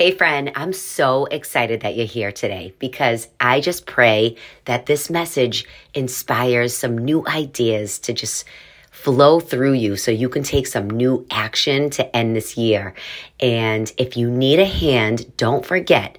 Hey, friend, I'm so excited that you're here today because I just pray that this message inspires some new ideas to just flow through you so you can take some new action to end this year. And if you need a hand, don't forget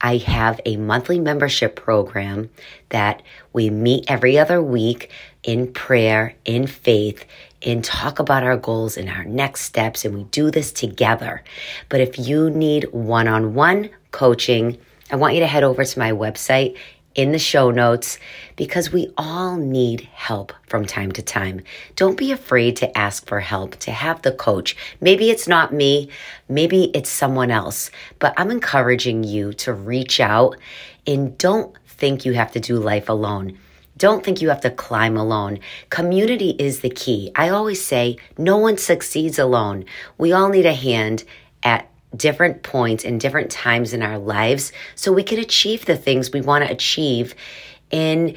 I have a monthly membership program that we meet every other week in prayer, in faith, and talk about our goals and our next steps. And we do this together. But if you need one on one coaching, I want you to head over to my website in the show notes because we all need help from time to time. Don't be afraid to ask for help, to have the coach. Maybe it's not me, maybe it's someone else, but I'm encouraging you to reach out and don't think you have to do life alone. Don't think you have to climb alone. Community is the key. I always say no one succeeds alone. We all need a hand at different points and different times in our lives so we can achieve the things we want to achieve and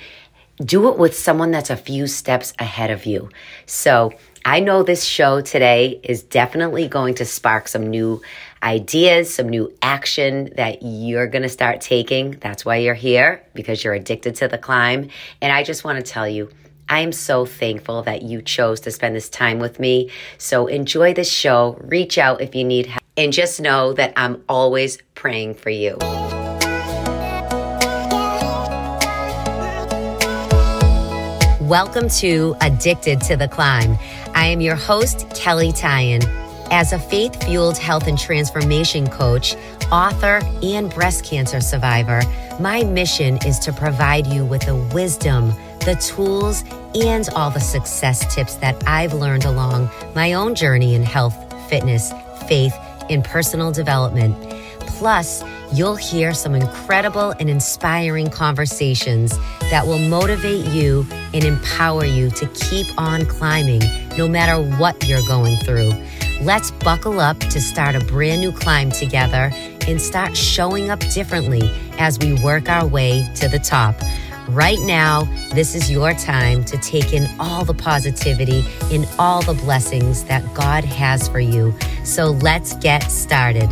do it with someone that's a few steps ahead of you. So I know this show today is definitely going to spark some new ideas, some new action that you're going to start taking. That's why you're here because you're addicted to the climb. And I just want to tell you, I am so thankful that you chose to spend this time with me. So enjoy this show. Reach out if you need help. And just know that I'm always praying for you. Welcome to Addicted to the Climb. I am your host, Kelley Tyan. As a faith fueled health and transformation coach, author, and breast cancer survivor, my mission is to provide you with the wisdom, the tools, and all the success tips that I've learned along my own journey in health, fitness, faith, and personal development. Plus, you'll hear some incredible and inspiring conversations that will motivate you and empower you to keep on climbing no matter what you're going through. Let's buckle up to start a brand new climb together and start showing up differently as we work our way to the top. Right now, this is your time to take in all the positivity and all the blessings that God has for you. So let's get started.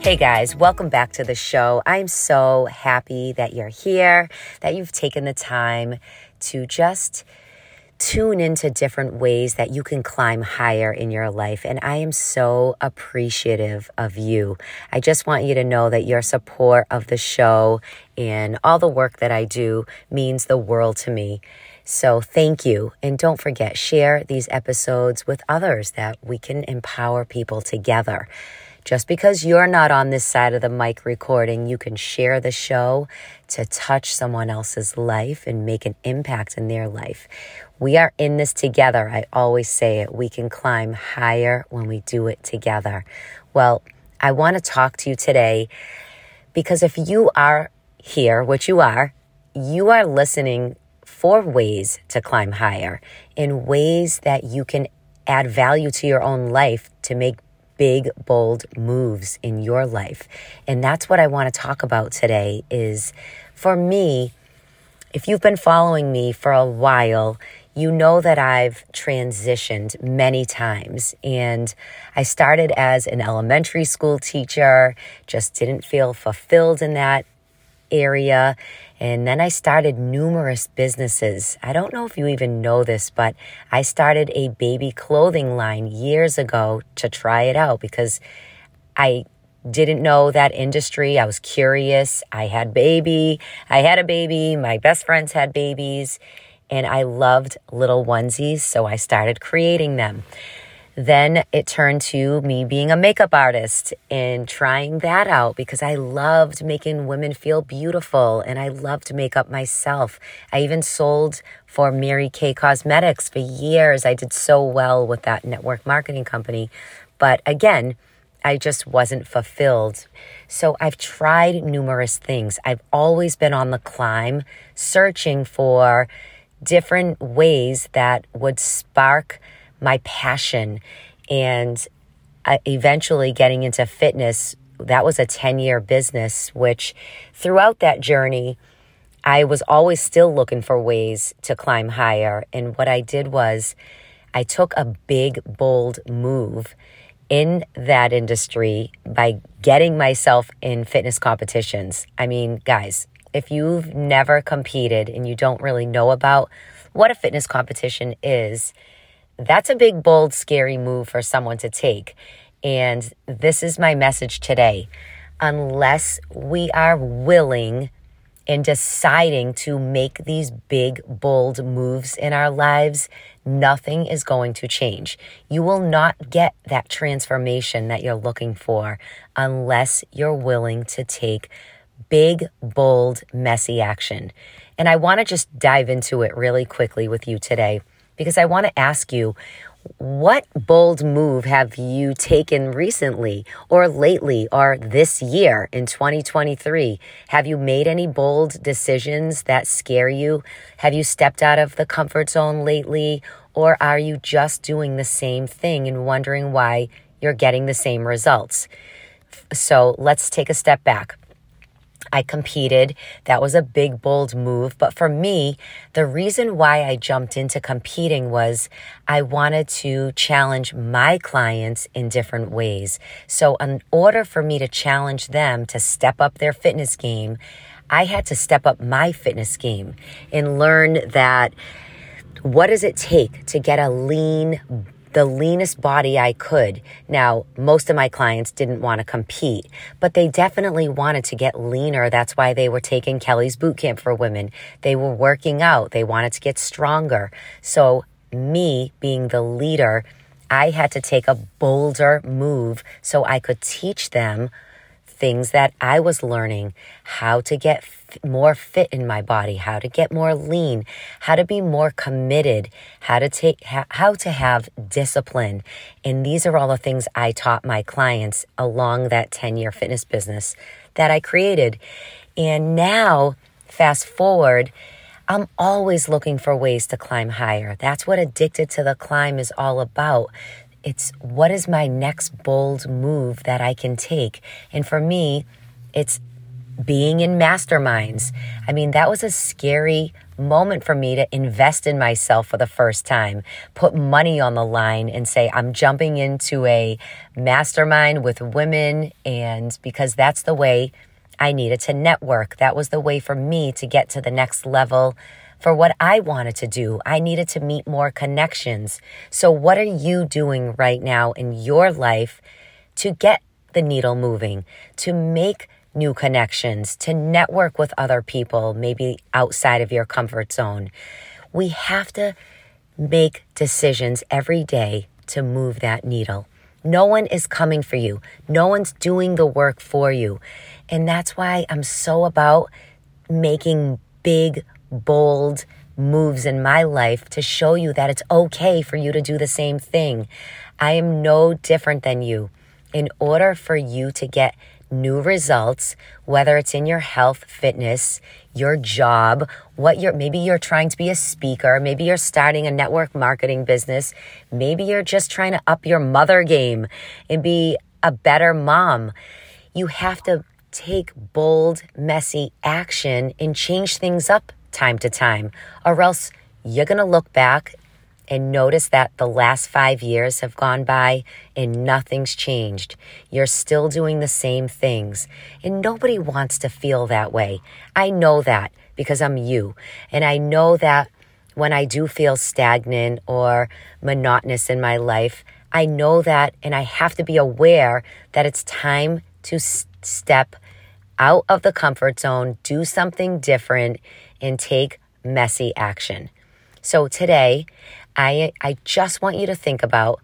Hey guys, welcome back to the show. I'm so happy that you're here, that you've taken the time to just tune into different ways that you can climb higher in your life. And I am so appreciative of you. I just want you to know that your support of the show and all the work that I do means the world to me. So thank you. And don't forget, share these episodes with others that we can empower people together. Just because you're not on this side of the mic recording, you can share the show to touch someone else's life and make an impact in their life. We are in this together. I always say it. We can climb higher when we do it together. Well, I want to talk to you today because if you are here, which you are, you are listening for ways to climb higher in ways that you can add value to your own life to make big bold moves in your life. And that's what I want to talk about today is for me, if you've been following me for a while, you know that I've transitioned many times. And I started as an elementary school teacher, just didn't feel fulfilled in that area. And then I started numerous businesses. I don't know if you even know this, but I started a baby clothing line years ago to try it out because I didn't know that industry. I was curious. I had baby. I had a baby. My best friends had babies and I loved little onesies. So I started creating them. Then it turned to me being a makeup artist and trying that out because I loved making women feel beautiful and I loved makeup myself. I even sold for Mary Kay Cosmetics for years. I did so well with that network marketing company. But again, I just wasn't fulfilled. So I've tried numerous things. I've always been on the climb, searching for different ways that would spark my passion and uh, eventually getting into fitness. That was a 10 year business, which throughout that journey, I was always still looking for ways to climb higher. And what I did was, I took a big, bold move in that industry by getting myself in fitness competitions. I mean, guys, if you've never competed and you don't really know about what a fitness competition is, that's a big, bold, scary move for someone to take. And this is my message today. Unless we are willing and deciding to make these big, bold moves in our lives, nothing is going to change. You will not get that transformation that you're looking for unless you're willing to take big, bold, messy action. And I want to just dive into it really quickly with you today because I want to ask you what bold move have you taken recently or lately or this year in 2023? Have you made any bold decisions that scare you? Have you stepped out of the comfort zone lately? Or are you just doing the same thing and wondering why you're getting the same results? So let's take a step back. I competed. That was a big, bold move. But for me, the reason why I jumped into competing was I wanted to challenge my clients in different ways. So, in order for me to challenge them to step up their fitness game, I had to step up my fitness game and learn that what does it take to get a lean, the leanest body I could. Now, most of my clients didn't want to compete, but they definitely wanted to get leaner. That's why they were taking Kelley's boot camp for women. They were working out. They wanted to get stronger. So me being the leader, I had to take a bolder move so I could teach them things that I was learning how to get f- more fit in my body, how to get more lean, how to be more committed, how to take, ha- how to have discipline. And these are all the things I taught my clients along that 10 year fitness business that I created. And now, fast forward, I'm always looking for ways to climb higher. That's what Addicted to the Climb is all about. It's what is my next bold move that I can take? And for me, it's being in masterminds. I mean, that was a scary moment for me to invest in myself for the first time, put money on the line and say, I'm jumping into a mastermind with women. And because that's the way I needed to network, that was the way for me to get to the next level for what I wanted to do. I needed to meet more connections. So, what are you doing right now in your life to get the needle moving, to make new connections, to network with other people, maybe outside of your comfort zone? We have to make decisions every day to move that needle. No one is coming for you. No one's doing the work for you. And that's why I'm so about making big bold moves in my life to show you that it's okay for you to do the same thing. I am no different than you. In order for you to get new results, whether it's in your health, fitness, your job, what you're, maybe you're trying to be a speaker, maybe you're starting a network marketing business, maybe you're just trying to up your mother game and be a better mom. You have to take bold, messy action and change things up time to time, or else you're going to look back and notice that the last five years have gone by and nothing's changed. You're still doing the same things. And nobody wants to feel that way. I know that because I'm you. And I know that when I do feel stagnant or monotonous in my life, I know that and I have to be aware that it's time to step out of the comfort zone, do something different, and take messy action. So today, I, I just want you to think about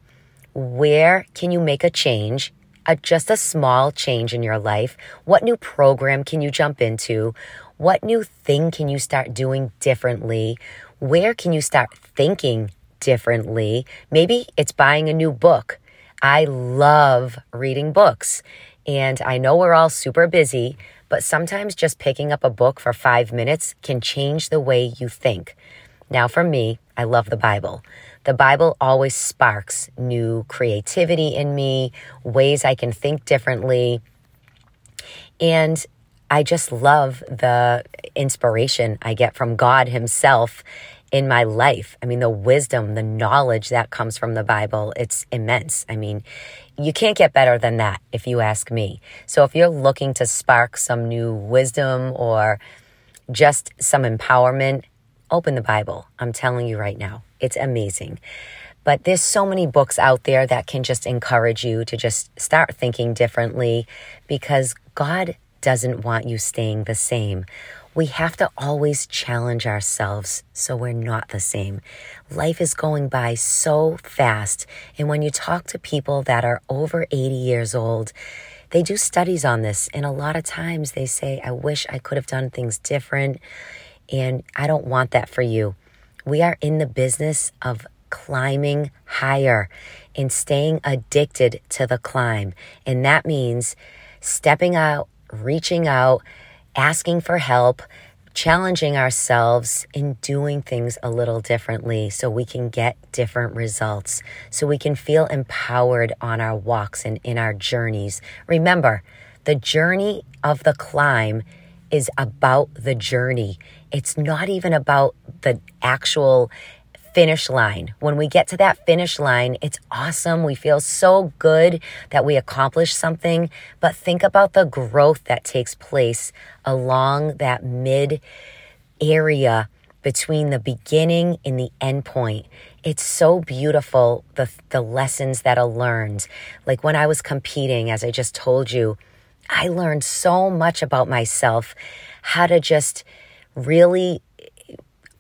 where can you make a change, a, just a small change in your life? What new program can you jump into? What new thing can you start doing differently? Where can you start thinking differently? Maybe it's buying a new book. I love reading books. And I know we're all super busy, but sometimes just picking up a book for five minutes can change the way you think. Now, for me, I love the Bible. The Bible always sparks new creativity in me, ways I can think differently. And I just love the inspiration I get from God Himself in my life. I mean, the wisdom, the knowledge that comes from the Bible, it's immense. I mean, you can't get better than that if you ask me. So if you're looking to spark some new wisdom or just some empowerment, open the Bible. I'm telling you right now, it's amazing. But there's so many books out there that can just encourage you to just start thinking differently because God doesn't want you staying the same. We have to always challenge ourselves so we're not the same. Life is going by so fast. And when you talk to people that are over 80 years old, they do studies on this. And a lot of times they say, I wish I could have done things different. And I don't want that for you. We are in the business of climbing higher and staying addicted to the climb. And that means stepping out, reaching out, asking for help, challenging ourselves in doing things a little differently so we can get different results, so we can feel empowered on our walks and in our journeys. Remember, the journey of the climb is about the journey. It's not even about the actual finish line. When we get to that finish line, it's awesome. We feel so good that we accomplished something. But think about the growth that takes place along that mid area between the beginning and the end point. It's so beautiful, the, the lessons that are learned. Like when I was competing, as I just told you, I learned so much about myself, how to just really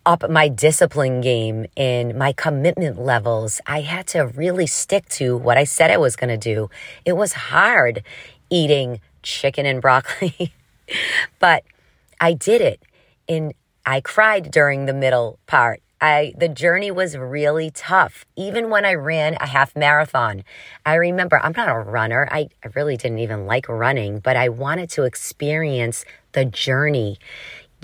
up my discipline game and my commitment levels. I had to really stick to what I said I was going to do. It was hard eating chicken and broccoli, but I did it. And I cried during the middle part. I the journey was really tough. Even when I ran a half marathon, I remember I'm not a runner. I, I really didn't even like running, but I wanted to experience the journey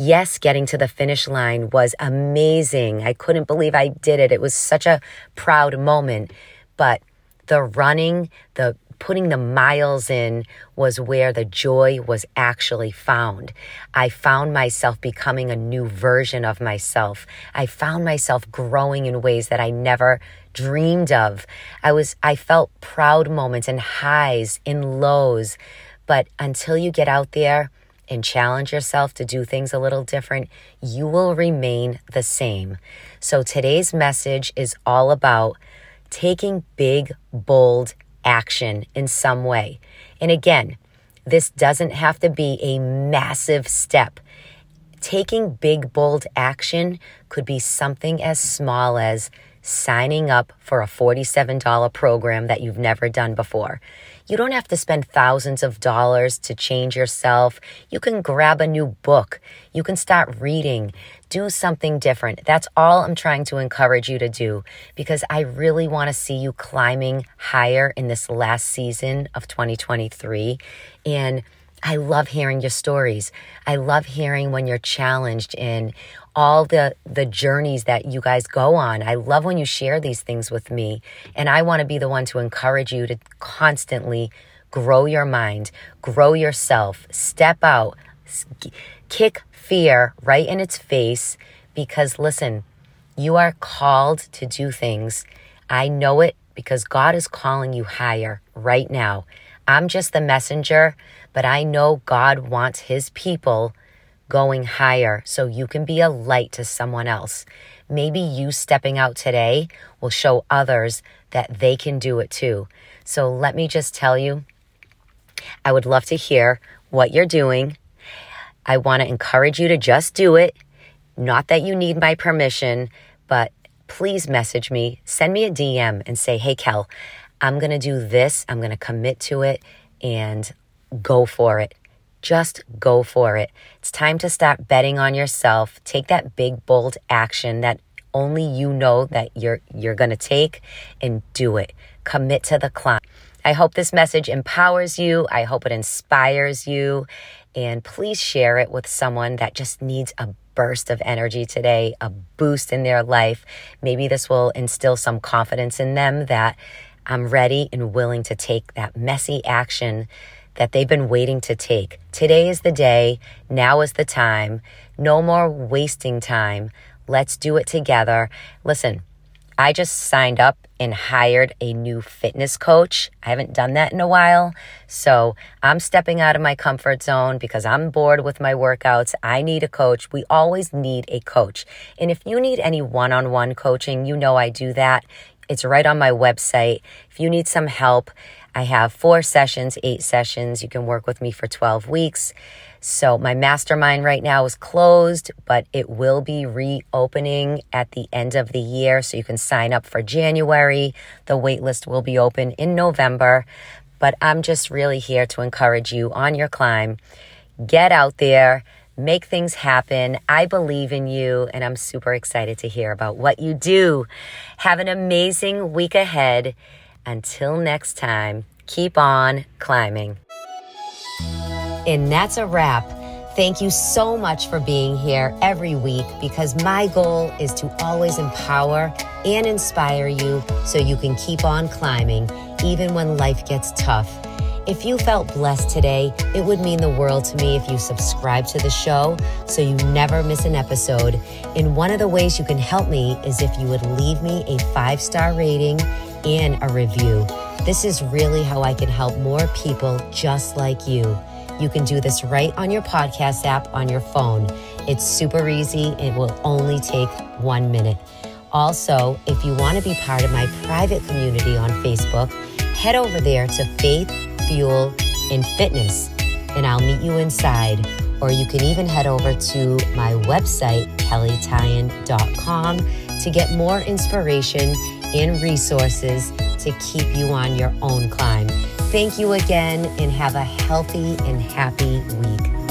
yes, getting to the finish line was amazing. I couldn't believe I did it. It was such a proud moment. But the running, the putting the miles in was where the joy was actually found. I found myself becoming a new version of myself. I found myself growing in ways that I never dreamed of. I was I felt proud moments and highs and lows. But until you get out there, and challenge yourself to do things a little different, you will remain the same. So today's message is all about taking big, bold action in some way. And again, this doesn't have to be a massive step. Taking big, bold action could be something as small as signing up for a $47 program that you've never done before. You don't have to spend thousands of dollars to change yourself. You can grab a new book. You can start reading. Do something different. That's all I'm trying to encourage you to do because I really want to see you climbing higher in this last season of 2023. And I love hearing your stories. I love hearing when you're challenged in all the the journeys that you guys go on. I love when you share these things with me, and I want to be the one to encourage you to constantly grow your mind, grow yourself, step out, kick fear right in its face because listen, you are called to do things. I know it because God is calling you higher right now. I'm just the messenger, but I know God wants his people going higher so you can be a light to someone else. Maybe you stepping out today will show others that they can do it too. So let me just tell you, I would love to hear what you're doing. I want to encourage you to just do it. Not that you need my permission, but please message me, send me a DM and say, hey, Kel, I'm going to do this. I'm going to commit to it and go for it. Just go for it. It's time to stop betting on yourself. Take that big bold action that only you know that you're you're going to take and do it. Commit to the climb. I hope this message empowers you. I hope it inspires you. And please share it with someone that just needs a burst of energy today, a boost in their life. Maybe this will instill some confidence in them that I'm ready and willing to take that messy action that they've been waiting to take. Today is the day. Now is the time. No more wasting time. Let's do it together. Listen, I just signed up and hired a new fitness coach. I haven't done that in a while. So I'm stepping out of my comfort zone because I'm bored with my workouts. I need a coach. We always need a coach. And if you need any one on one coaching, you know I do that. It's right on my website. If you need some help, I have four sessions, eight sessions. You can work with me for 12 weeks. So my mastermind right now is closed, but it will be reopening at the end of the year. So you can sign up for January. The waitlist will be open in November. But I'm just really here to encourage you on your climb. Get out there, make things happen. I believe in you, and I'm super excited to hear about what you do. Have an amazing week ahead. Until next time, keep on climbing. And that's a wrap. Thank you so much for being here every week because my goal is to always empower and inspire you so you can keep on climbing even when life gets tough. If you felt blessed today, it would mean the world to me if you subscribe to the show so you never miss an episode. And one of the ways you can help me is if you would leave me a five star rating and a review. This is really how I can help more people just like you. You can do this right on your podcast app on your phone. It's super easy. It will only take one minute. Also, if you want to be part of my private community on Facebook, head over there to Faith, Fuel, and Fitness, and I'll meet you inside. Or you can even head over to my website, kelleytyan.com, to get more inspiration and resources to keep you on your own climb. Thank you again and have a healthy and happy week.